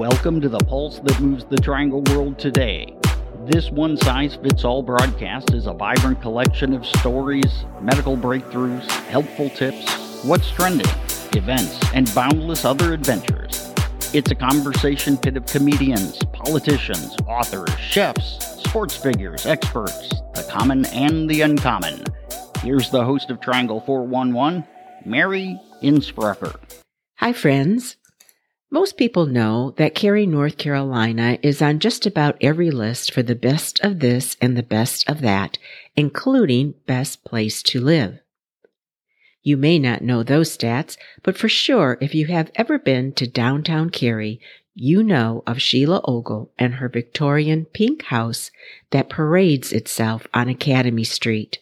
Welcome to the pulse that moves the triangle world today. This one size fits all broadcast is a vibrant collection of stories, medical breakthroughs, helpful tips, what's trending, events, and boundless other adventures. It's a conversation pit of comedians, politicians, authors, chefs, sports figures, experts, the common and the uncommon. Here's the host of Triangle 411, Mary Innsbrucker. Hi, friends. Most people know that Cary, North Carolina is on just about every list for the best of this and the best of that, including best place to live. You may not know those stats, but for sure, if you have ever been to downtown Cary, you know of Sheila Ogle and her Victorian pink house that parades itself on Academy Street.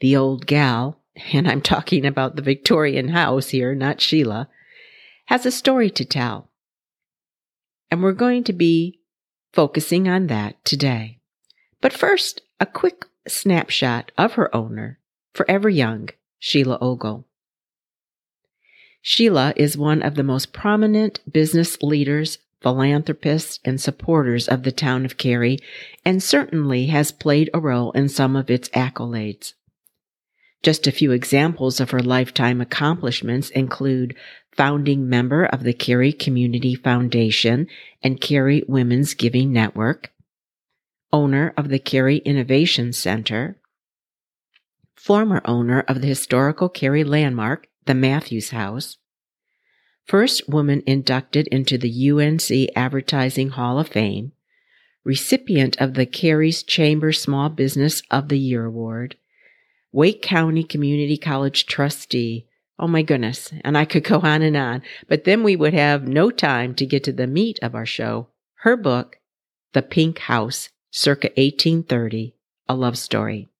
The old gal, and I'm talking about the Victorian house here, not Sheila, has a story to tell. And we're going to be focusing on that today. But first, a quick snapshot of her owner, Forever Young, Sheila Ogle. Sheila is one of the most prominent business leaders, philanthropists, and supporters of the town of Cary, and certainly has played a role in some of its accolades. Just a few examples of her lifetime accomplishments include founding member of the Cary Community Foundation and Cary Women's Giving Network, owner of the Cary Innovation Center, former owner of the historical Cary landmark, the Matthews House, first woman inducted into the UNC Advertising Hall of Fame, recipient of the Cary's Chamber Small Business of the Year Award, Wake County Community College trustee. Oh my goodness. And I could go on and on, but then we would have no time to get to the meat of our show. Her book, The Pink House, circa 1830, a love story.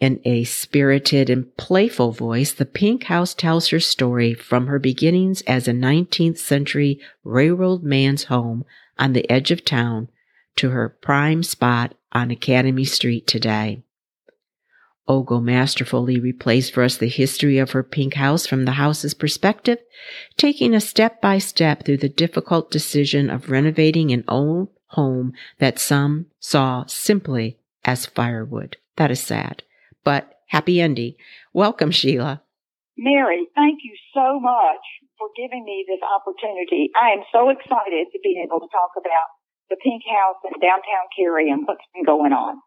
In a spirited and playful voice, the Pink House tells her story from her beginnings as a 19th century railroad man's home on the edge of town to her prime spot on Academy Street today. Ogle masterfully replays for us the history of her pink house from the house's perspective, taking us step by step through the difficult decision of renovating an old home that some saw simply as firewood. That is sad, but happy ending. Welcome, Sheila. Mary, thank you so much for giving me this opportunity. I am so excited to be able to talk about the pink house in downtown Cary and what's been going on.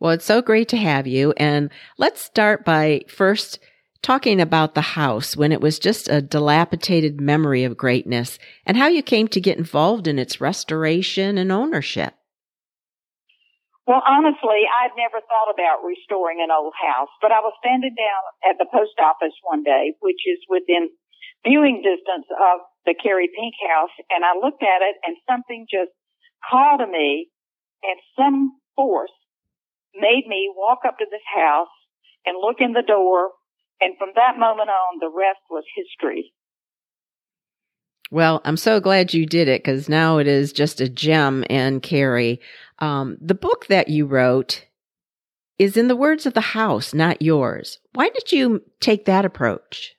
Well, it's so great to have you. And let's start by first talking about the house when it was just a dilapidated memory of greatness and how you came to get involved in its restoration and ownership. Well, honestly, I'd never thought about restoring an old house, but I was standing down at the post office one day, which is within viewing distance of the Cary Pink House, and I looked at it and something just called to me and some force made me walk up to this house and look in the door. And from that moment on, the rest was history. Well, I'm so glad you did it because now it is just a gem and Cary. Um, the book that you wrote is in the words of the house, not yours. Why did you take that approach?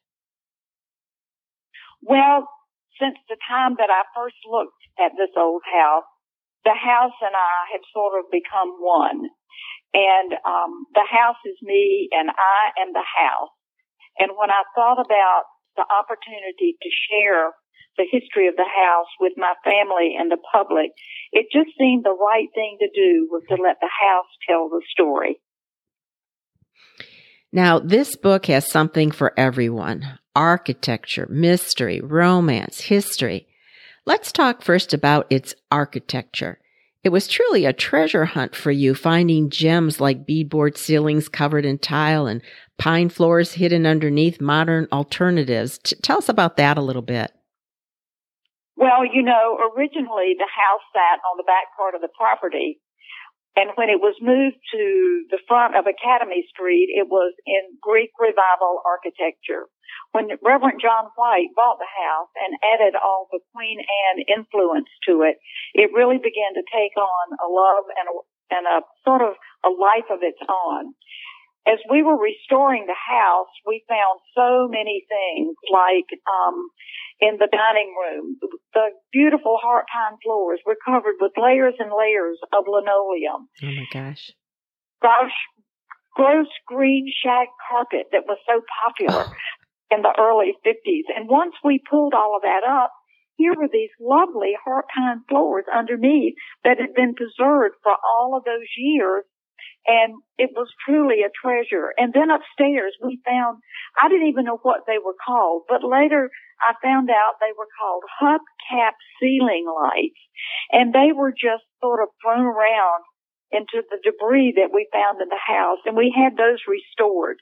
Well, since the time that I first looked at this old house, the house and I had sort of become one. And um, the house is me, and I am the house. And when I thought about the opportunity to share the history of the house with my family and the public, it just seemed the right thing to do was to let the house tell the story. Now, this book has something for everyone architecture, mystery, romance, history. Let's talk first about its architecture. It was truly a treasure hunt for you, finding gems like beadboard ceilings covered in tile and pine floors hidden underneath modern alternatives. T- tell us about that a little bit. Well, you know, originally the house sat on the back part of the property and when it was moved to the front of Academy Street, it was in Greek Revival architecture. When Reverend John White bought the house and added all the Queen Anne influence to it, it really began to take on a love and a, and a sort of a life of its own. As we were restoring the house, we found so many things like, um, in the dining room. The beautiful heart pine floors were covered with layers and layers of linoleum. Oh my gosh. Gosh, gross green shag carpet that was so popular oh. in the early 50s. And once we pulled all of that up, here were these lovely heart pine floors underneath that had been preserved for all of those years and it was truly a treasure. And then upstairs we found, I didn't even know what they were called, but later I found out they were called hubcap ceiling lights. And they were just sort of thrown around into the debris that we found in the house. And we had those restored.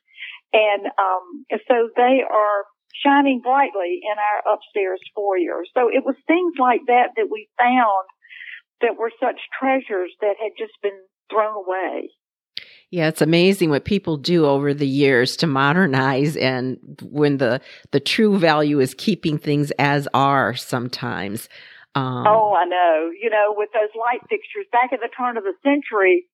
And, um, so they are shining brightly in our upstairs foyer. So it was things like that that we found that were such treasures that had just been thrown away. Yeah, it's amazing what people do over the years to modernize and when the the true value is keeping things as are sometimes. Um, oh, I know. You know, with those light fixtures back at the turn of the century,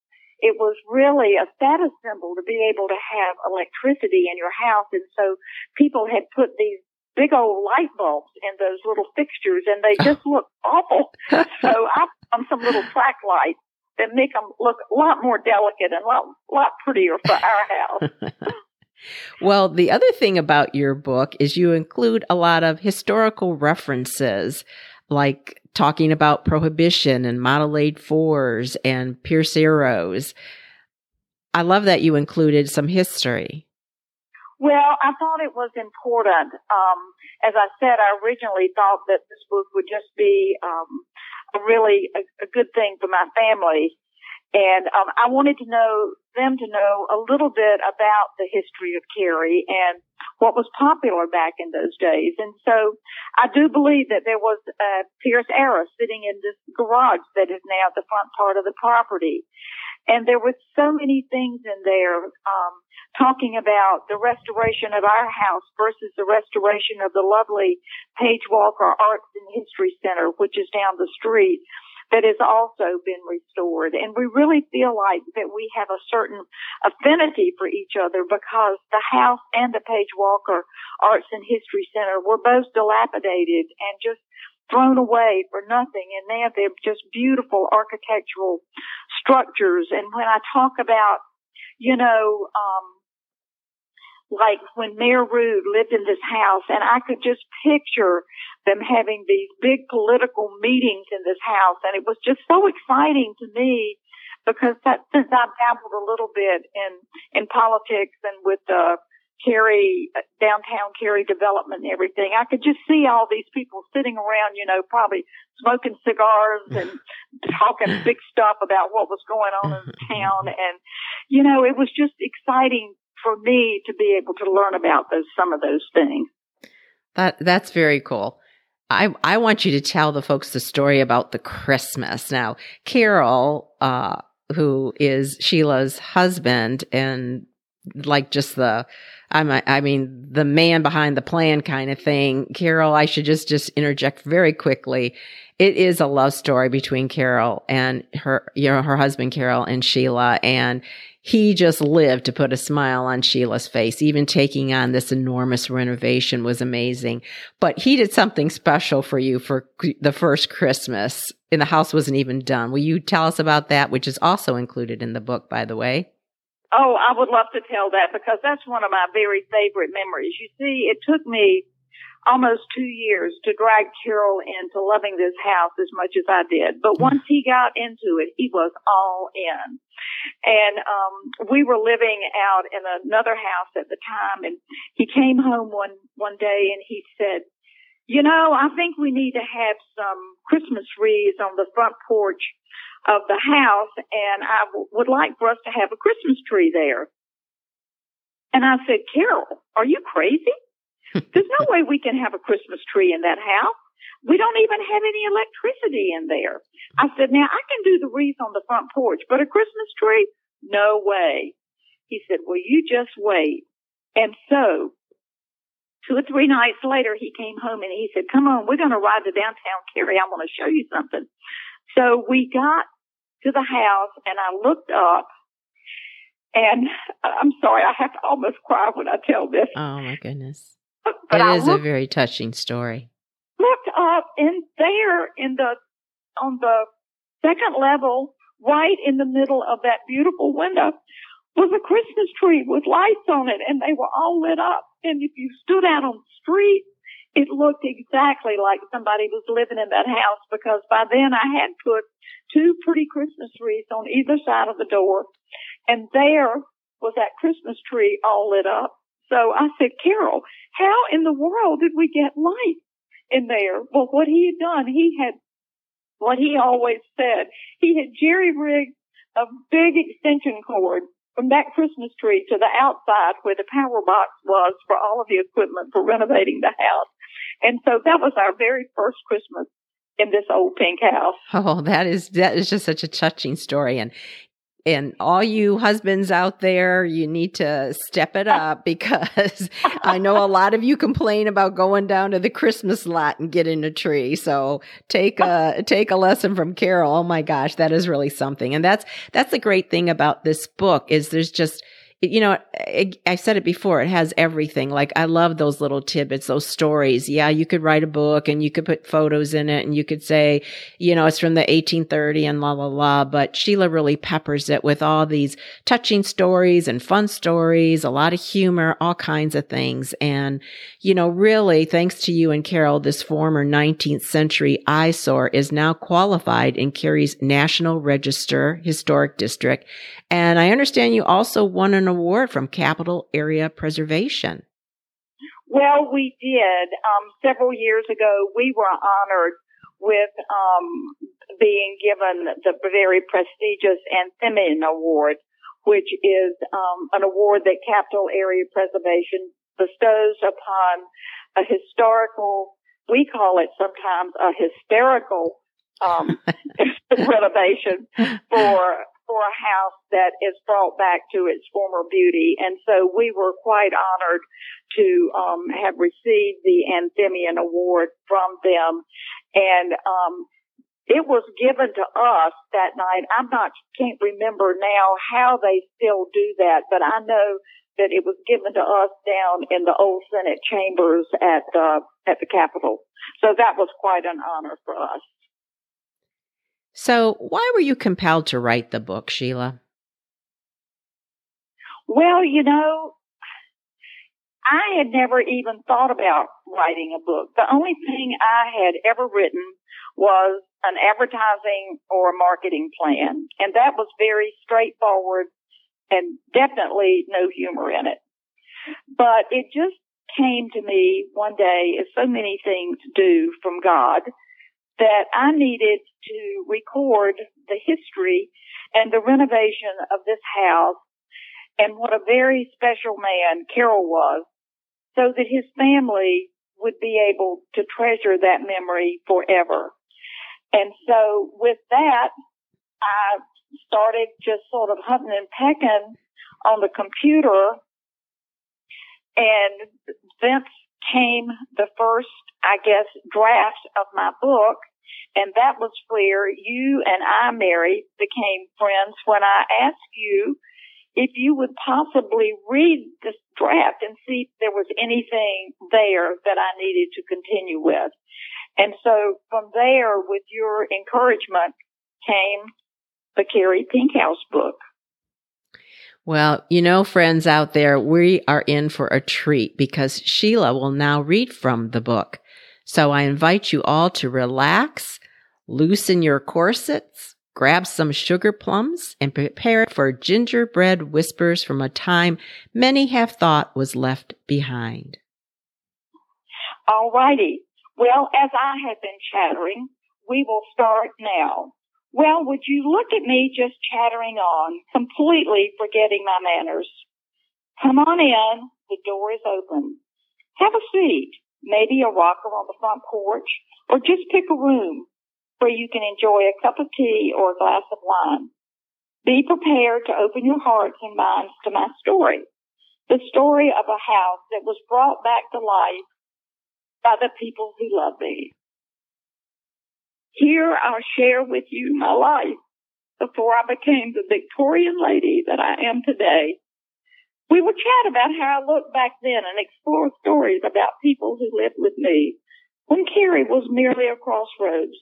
it was really a status symbol to be able to have electricity in your house. And so people had put these big old light bulbs in those little fixtures and they just look awful. so I found some little track lights that make them look a lot more delicate and a lot, lot prettier for our house. well, the other thing about your book is you include a lot of historical references, like talking about prohibition and Model A Fords and Pierce arrows. I love that you included some history. Well, I thought it was important. Um, as I said, I originally thought that this book would just be um, really a, a good thing for my family. And um, I wanted to know them to know a little bit about the history of Cary and what was popular back in those days. And so I do believe that there was a Pierce Arrow sitting in this garage that is now the front part of the property. And there were so many things in there, um, talking about the restoration of our house versus the restoration of the lovely Page Walker Arts and History Center, which is down the street that has also been restored. And we really feel like that we have a certain affinity for each other because the house and the Page Walker Arts and History Center were both dilapidated and just thrown away for nothing. And now they're just beautiful architectural structures. And when I talk about, you know, um, like when Mayor Rood lived in this house and I could just picture them having these big political meetings in this house and it was just so exciting to me because that, since I've dabbled a little bit in, in politics and with the Cary, downtown Cary development and everything, I could just see all these people sitting around, you know, probably smoking cigars and talking big stuff about what was going on in the town. And, you know, it was just exciting for me to be able to learn about those some of those things. That that's very cool. I I want you to tell the folks the story about the Christmas. Now, Carol, uh, who is Sheila's husband and like just the I'm I mean the man behind the plan kind of thing. Carol, I should just just interject very quickly. It is a love story between Carol and her you know her husband Carol and Sheila and he just lived to put a smile on Sheila's face. Even taking on this enormous renovation was amazing. But he did something special for you for the first Christmas, and the house wasn't even done. Will you tell us about that, which is also included in the book, by the way? Oh, I would love to tell that because that's one of my very favorite memories. You see, it took me almost two years to drag Carol into loving this house as much as I did. But once he got into it, he was all in. And um we were living out in another house at the time and he came home one one day and he said, "You know, I think we need to have some Christmas wreaths on the front porch of the house and I w- would like for us to have a Christmas tree there." And I said, "Carol, are you crazy?" There's no way we can have a Christmas tree in that house. We don't even have any electricity in there. I said, now I can do the wreath on the front porch, but a Christmas tree? No way. He said, well, you just wait. And so two or three nights later, he came home and he said, come on, we're going to ride to downtown Cary. I want to show you something. So we got to the house and I looked up and I'm sorry, I have to almost cry when I tell this. Oh my goodness. But it is a very touching story. Looked up and there in the, on the second level, right in the middle of that beautiful window was a Christmas tree with lights on it and they were all lit up. And if you stood out on the street, it looked exactly like somebody was living in that house because by then I had put two pretty Christmas trees on either side of the door and there was that Christmas tree all lit up. So I said, Carol, how in the world did we get light in there? Well, what he had done, he had what he always said. He had jerry rigged a big extension cord from that Christmas tree to the outside where the power box was for all of the equipment for renovating the house. And so that was our very first Christmas in this old pink house. Oh, that is that is just such a touching story. And and all you husbands out there, you need to step it up because I know a lot of you complain about going down to the Christmas lot and getting a tree. So take a take a lesson from Carol. Oh my gosh, that is really something. And that's that's the great thing about this book is there's just you know, I said it before, it has everything. Like, I love those little tidbits, those stories. Yeah, you could write a book and you could put photos in it and you could say, you know, it's from the 1830 and la, la, la. But Sheila really peppers it with all these touching stories and fun stories, a lot of humor, all kinds of things. And, you know, really, thanks to you and Carol, this former 19th century eyesore is now qualified in Cary's National Register Historic District. And I understand you also won an award from Capital Area Preservation. Well, we did. Um, several years ago, we were honored with um, being given the very prestigious Anthemion Award, which is um, an award that Capital Area Preservation bestows upon a historical, we call it sometimes a hysterical um, renovation for for a house that is brought back to its former beauty. And so we were quite honored to um, have received the Anthemion Award from them. And um, it was given to us that night. I'm not can't remember now how they still do that, but I know that it was given to us down in the old Senate chambers at the at the Capitol. So that was quite an honor for us. So, why were you compelled to write the book, Sheila? Well, you know, I had never even thought about writing a book. The only thing I had ever written was an advertising or marketing plan, and that was very straightforward and definitely no humor in it. But it just came to me one day, as so many things do from God, that I needed to record the history and the renovation of this house and what a very special man Carol was so that his family would be able to treasure that memory forever. And so with that, I started just sort of hunting and pecking on the computer and thence came the first I guess, draft of my book. And that was where you and I, Mary, became friends when I asked you if you would possibly read this draft and see if there was anything there that I needed to continue with. And so from there, with your encouragement, came the Cary Pinkhouse book. Well, you know, friends out there, we are in for a treat because Sheila will now read from the book. So I invite you all to relax, loosen your corsets, grab some sugar plums, and prepare for gingerbread whispers from a time many have thought was left behind. All righty. Well, as I have been chattering, we will start now. Well, would you look at me just chattering on, completely forgetting my manners? Come on in. The door is open. Have a seat maybe a rocker on the front porch, or just pick a room where you can enjoy a cup of tea or a glass of wine. Be prepared to open your hearts and minds to my story. The story of a house that was brought back to life by the people who love me. Here I'll share with you my life before I became the Victorian lady that I am today we would chat about how I looked back then and explore stories about people who lived with me when Cary was merely a crossroads.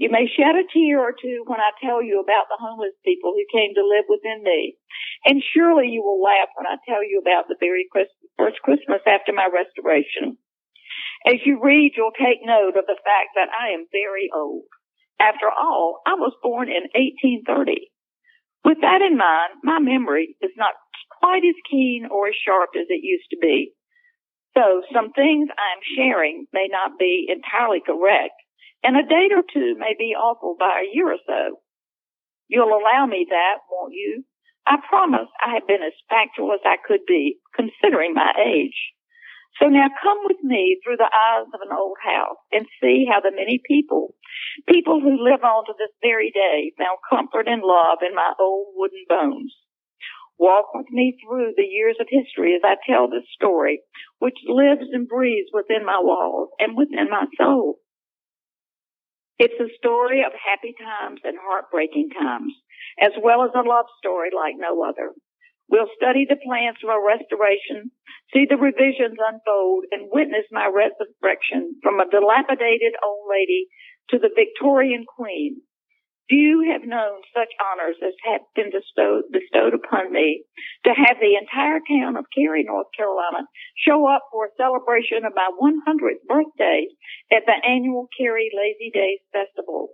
You may shed a tear or two when I tell you about the homeless people who came to live within me. And surely you will laugh when I tell you about the very first Christmas after my restoration. As you read, you'll take note of the fact that I am very old. After all, I was born in 1830. With that in mind, my memory is not quite as keen or as sharp as it used to be. So some things I'm sharing may not be entirely correct, and a date or two may be awful by a year or so. You'll allow me that, won't you? I promise I have been as factual as I could be, considering my age. So now come with me through the eyes of an old house and see how the many people, people who live on to this very day, found comfort and love in my old wooden bones. Walk with me through the years of history as I tell this story, which lives and breathes within my walls and within my soul. It's a story of happy times and heartbreaking times, as well as a love story like no other. We'll study the plans for restoration, see the revisions unfold, and witness my resurrection from a dilapidated old lady to the Victorian queen Few have known such honors as have been bestowed, bestowed upon me to have the entire town of Cary, North Carolina show up for a celebration of my 100th birthday at the annual Cary Lazy Daze Festival.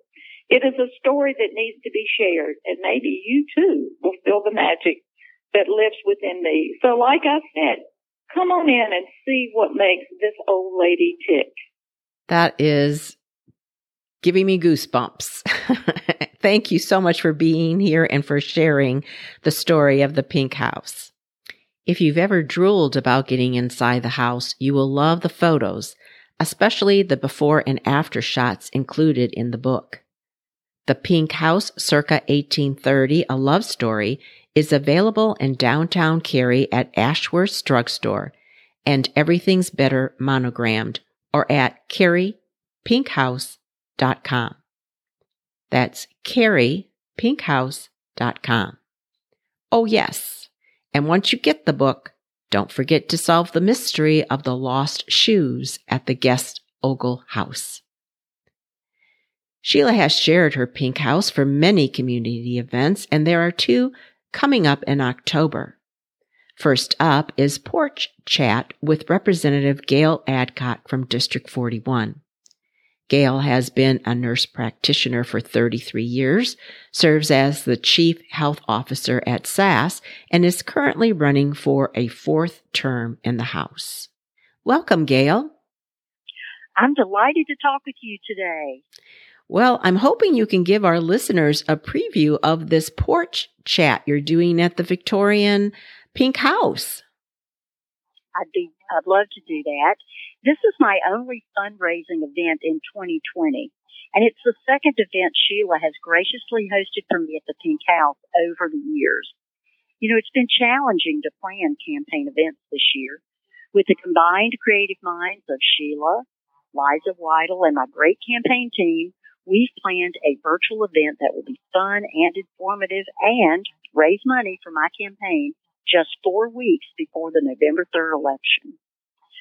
It is a story that needs to be shared and maybe you too will feel the magic that lives within me. So like I said, come on in and see what makes this old lady tick. That is giving me goosebumps. Thank you so much for being here and for sharing the story of the pink house. If you've ever drooled about getting inside the house, you will love the photos, especially the before and after shots included in the book. The Pink House circa 1830, a love story, is available in downtown Cary at Ashworth's drugstore and Everything's Better monogrammed or at carypinkhouse.com. That's carypinkhouse.com. Oh, yes. And once you get the book, don't forget to solve the mystery of the lost shoes at the guest Ogle house. Sheila has shared her pink house for many community events, and there are two coming up in October. First up is Porch Chat with Representative Gale Adcock from District 41. Gale has been a nurse practitioner for 33 years, serves as the chief health officer at SAS, and is currently running for a fourth term in the House. Welcome, Gale. I'm delighted to talk with you today. Well, I'm hoping you can give our listeners a preview of this porch chat you're doing at the Victorian Pink House. I'd be I'd love to do that. This is my only fundraising event in 2020, and it's the second event Sheila has graciously hosted for me at the Pink House over the years. You know, it's been challenging to plan campaign events this year. With the combined creative minds of Sheila, Liza Weidel, and my great campaign team, we've planned a virtual event that will be fun and informative and raise money for my campaign just four weeks before the November 3rd election.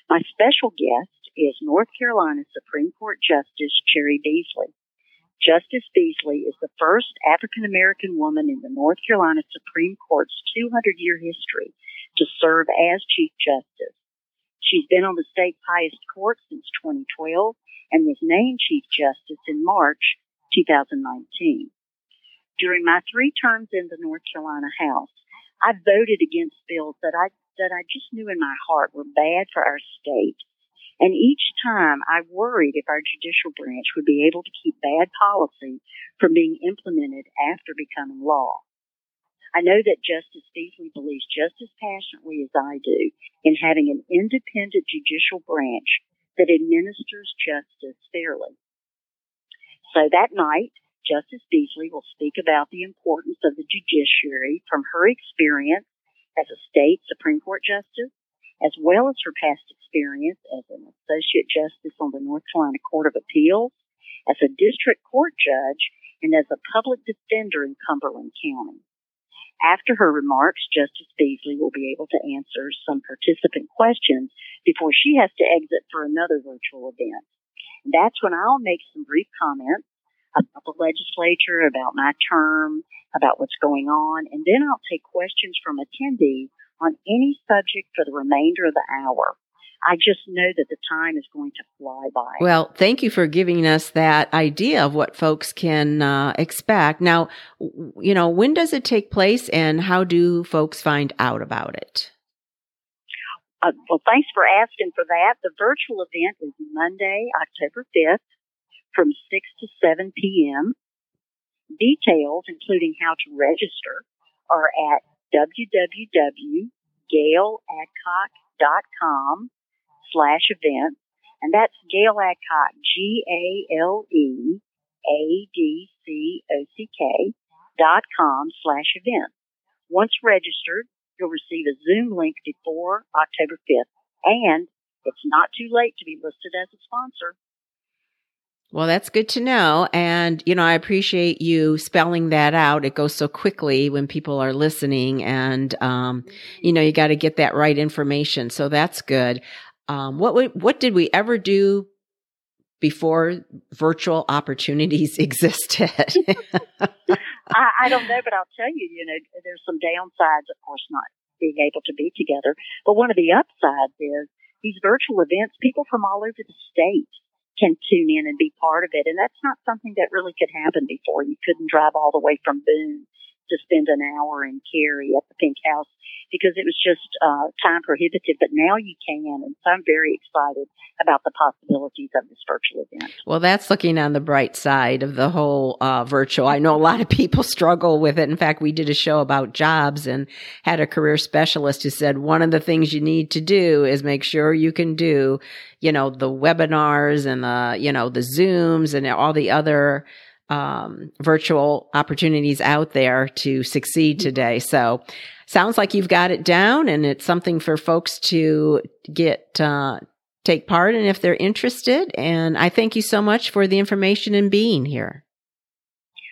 My special guest is North Carolina Supreme Court Justice Cheri Beasley. Justice Beasley is the first African American woman in the North Carolina Supreme Court's 200 year history to serve as Chief Justice. She's been on the state's highest court since 2012 and was named Chief Justice in March 2019. During my three terms in the North Carolina House, I voted against bills that I that I just knew in my heart were bad for our state. And each time I worried if our judicial branch would be able to keep bad policy from being implemented after becoming law. I know that Justice Beasley believes just as passionately as I do in having an independent judicial branch that administers justice fairly. So that night, Justice Beasley will speak about the importance of the judiciary from her experience as a state Supreme Court justice, as well as her past experience as an associate justice on the North Carolina Court of Appeals, as a district court judge, and as a public defender in Cumberland County. After her remarks, Justice Beasley will be able to answer some participant questions before she has to exit for another virtual event. And that's when I'll make some brief comments about the legislature, about my term, about what's going on, and then I'll take questions from attendees on any subject for the remainder of the hour. I just know that the time is going to fly by. Well, thank you for giving us that idea of what folks can uh, expect. Now, you know, when does it take place and how do folks find out about it? Uh, well, thanks for asking for that. The virtual event is Monday, October 5th from 6 to 7 p.m. Details, including how to register, are at www.galeadcock.com slash events. And that's Gale Adcock, G-A-L-E-A-D-C-O-C-K dot com slash events. Once registered, you'll receive a Zoom link before October 5th. And it's not too late to be listed as a sponsor. Well, that's good to know. And, you know, I appreciate you spelling that out. It goes so quickly when people are listening and, um, you know, you got to get that right information. So that's good. Um, what, we, what did we ever do before virtual opportunities existed? I, I don't know, but I'll tell you, you know, there's some downsides, of course, not being able to be together. But one of the upsides is these virtual events, people from all over the state can tune in and be part of it. And that's not something that really could happen before. You couldn't drive all the way from Boone to spend an hour in Cary at the Pink House because it was just uh, time prohibitive. But now you can, and so I'm very excited about the possibilities of this virtual event. Well, that's looking on the bright side of the whole uh, virtual. I know a lot of people struggle with it. In fact, we did a show about jobs and had a career specialist who said one of the things you need to do is make sure you can do, you know, the webinars and the, you know, the Zooms and all the other um, virtual opportunities out there to succeed mm-hmm. today. So sounds like you've got it down and it's something for folks to get, uh, take part in if they're interested. And I thank you so much for the information and being here.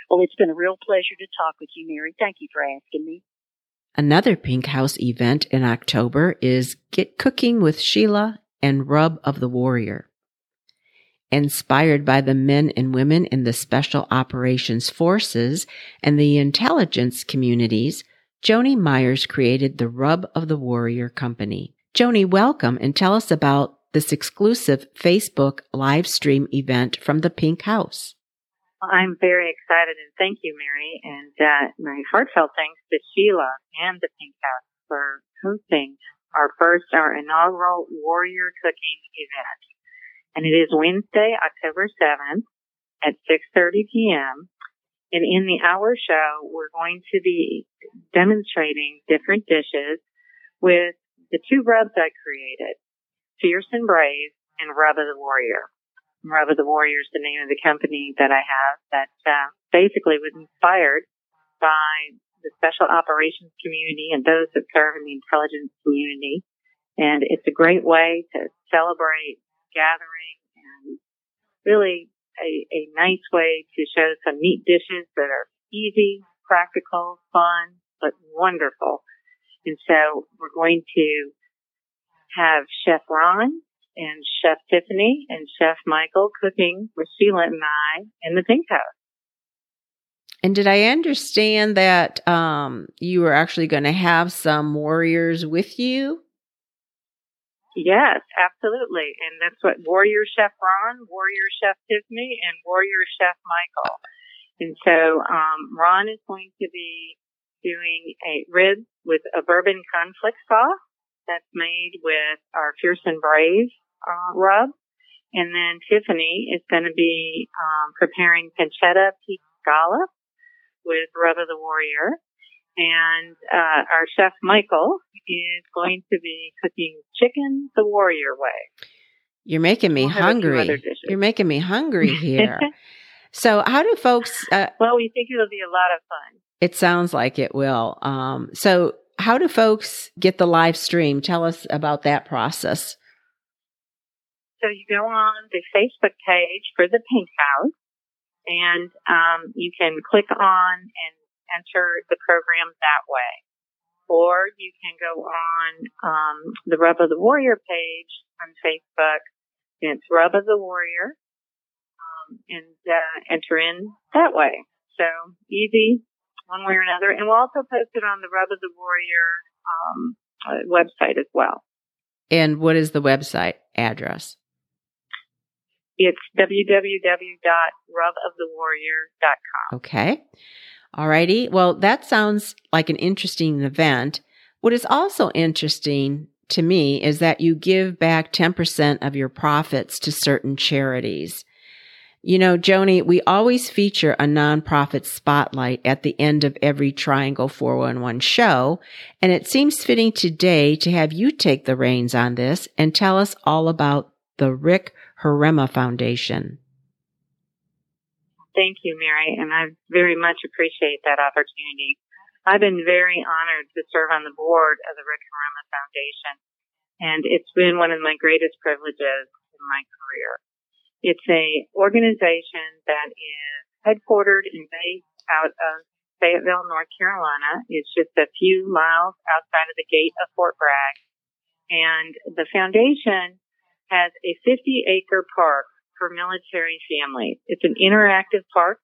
Well, it's been a real pleasure to talk with you, Mary. Thank you for asking me. Another Pink House event in October is Get Cooking with Sheila and Rub of the Warrior. Inspired by the men and women in the Special Operations Forces and the intelligence communities, Joni Myers created the Rub of the Warrior Company. Joni, welcome and tell us about this exclusive Facebook live stream event from the Pink House. I'm very excited and thank you, Mary, and uh, my heartfelt thanks to Sheila and the Pink House for hosting our first, our inaugural Warrior Cooking event and it is Wednesday, October 7th at 6.30 p.m. And in the hour show, we're going to be demonstrating different dishes with the two rubs I created, Fierce and Brave and Rub of the Warrior. Rub of the Warrior is the name of the company that I have that uh, basically was inspired by the special operations community and those that serve in the intelligence community. And it's a great way to celebrate gathering and really a, a nice way to show some neat dishes that are easy, practical, fun, but wonderful. And so we're going to have Chef Ron and Chef Tiffany and Chef Michael cooking with Sheila and I in the Pink House. And did I understand that um, you were actually going to have some warriors with you? Yes, absolutely. And that's what Warrior Chef Ron, Warrior Chef Tiffany, and Warrior Chef Michael. And so um, Ron is going to be doing a ribs with a bourbon conflict sauce that's made with our Fierce and Brave uh, rub. And then Tiffany is going to be um, preparing pancetta peach scallops with Rub of the Warrior. And uh, our chef Michael is going to be cooking chicken the warrior way. You're making me we'll hungry. You're making me hungry here. so, how do folks? Uh, well, we think it'll be a lot of fun. It sounds like it will. Um, so, how do folks get the live stream? Tell us about that process. So, you go on the Facebook page for the Pink House, and um, you can click on and enter the program that way or you can go on um, the Rub of the Warrior page on Facebook. It's Rub of the Warrior, um, and uh, enter in that way. So easy, one way or another. And we'll also post it on the Rub of the Warrior um, uh, website as well. And what is the website address? It's www.rubofthewarrior.com. Okay. Alrighty. Well, that sounds like an interesting event. What is also interesting to me is that you give back 10% of your profits to certain charities. You know, Joni, we always feature a nonprofit spotlight at the end of every Triangle 411 show, and it seems fitting today to have you take the reins on this and tell us all about the Rick Herrema Foundation. Thank you, Mary, and I very much appreciate that opportunity. I've been very honored to serve on the board of the Rick Herrema Foundation, and it's been one of my greatest privileges in my career. It's a organization that is headquartered and based out of Fayetteville, North Carolina. It's just a few miles outside of the gate of Fort Bragg. And the foundation has a 50 acre park for military families. It's an interactive park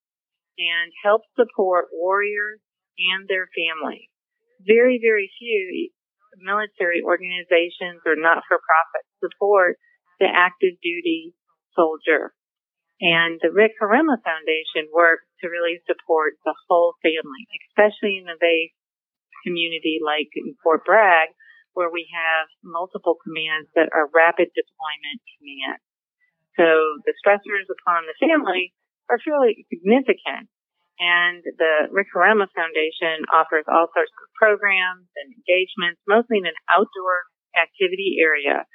and helps support warriors and their families. Very, very few military organizations or not-for-profit support the active duty soldier. And the Rick Herrema Foundation works to really support the whole family, especially in a base community like in Fort Bragg, where we have multiple commands that are rapid deployment commands. So the stressors upon the family are fairly significant. And the Rick Foundation offers all sorts of programs and engagements, mostly in an outdoor activity area.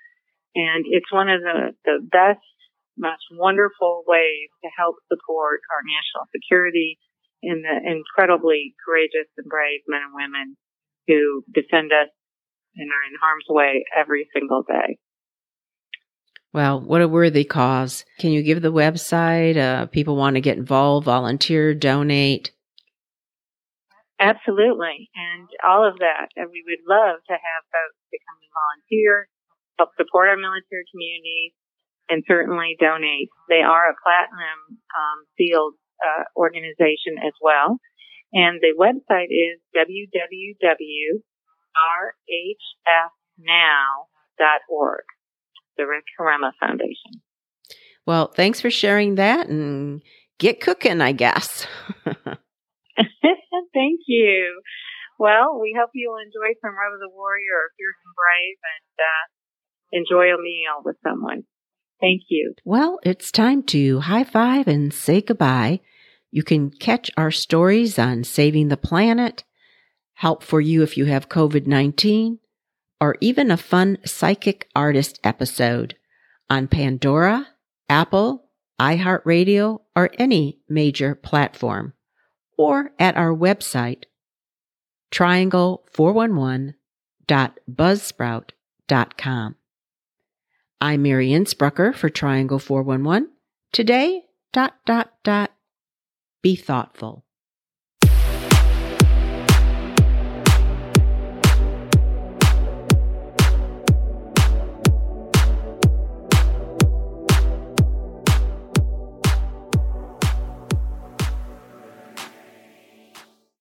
And it's one of the, the best, most wonderful ways to help support our national security and the incredibly courageous and brave men and women who defend us and are in harm's way every single day. Well, what a worthy cause. Can you give the website? Uh, people want to get involved, volunteer, donate. Absolutely. And all of that. And we would love to have folks to come and volunteer, help support our military community, and certainly donate. They are a platinum um, sealed uh, organization as well. And the website is www.rhfnow.org the Rick Herrema Foundation. Well, thanks for sharing that and get cooking, I guess. Thank you. Well, we hope you'll enjoy some Rub of the Warrior or Fierce and Brave and uh, enjoy a meal with someone. Thank you. Well, it's time to high five and say goodbye. You can catch our stories on saving the planet, help for you if you have COVID 19, or even a fun psychic artist episode on Pandora, Apple, iHeartRadio, or any major platform, or at our website, triangle411.buzzsprout.com. I'm Mary Innsbrucker for Triangle 411. Today, dot, dot, dot, be thoughtful.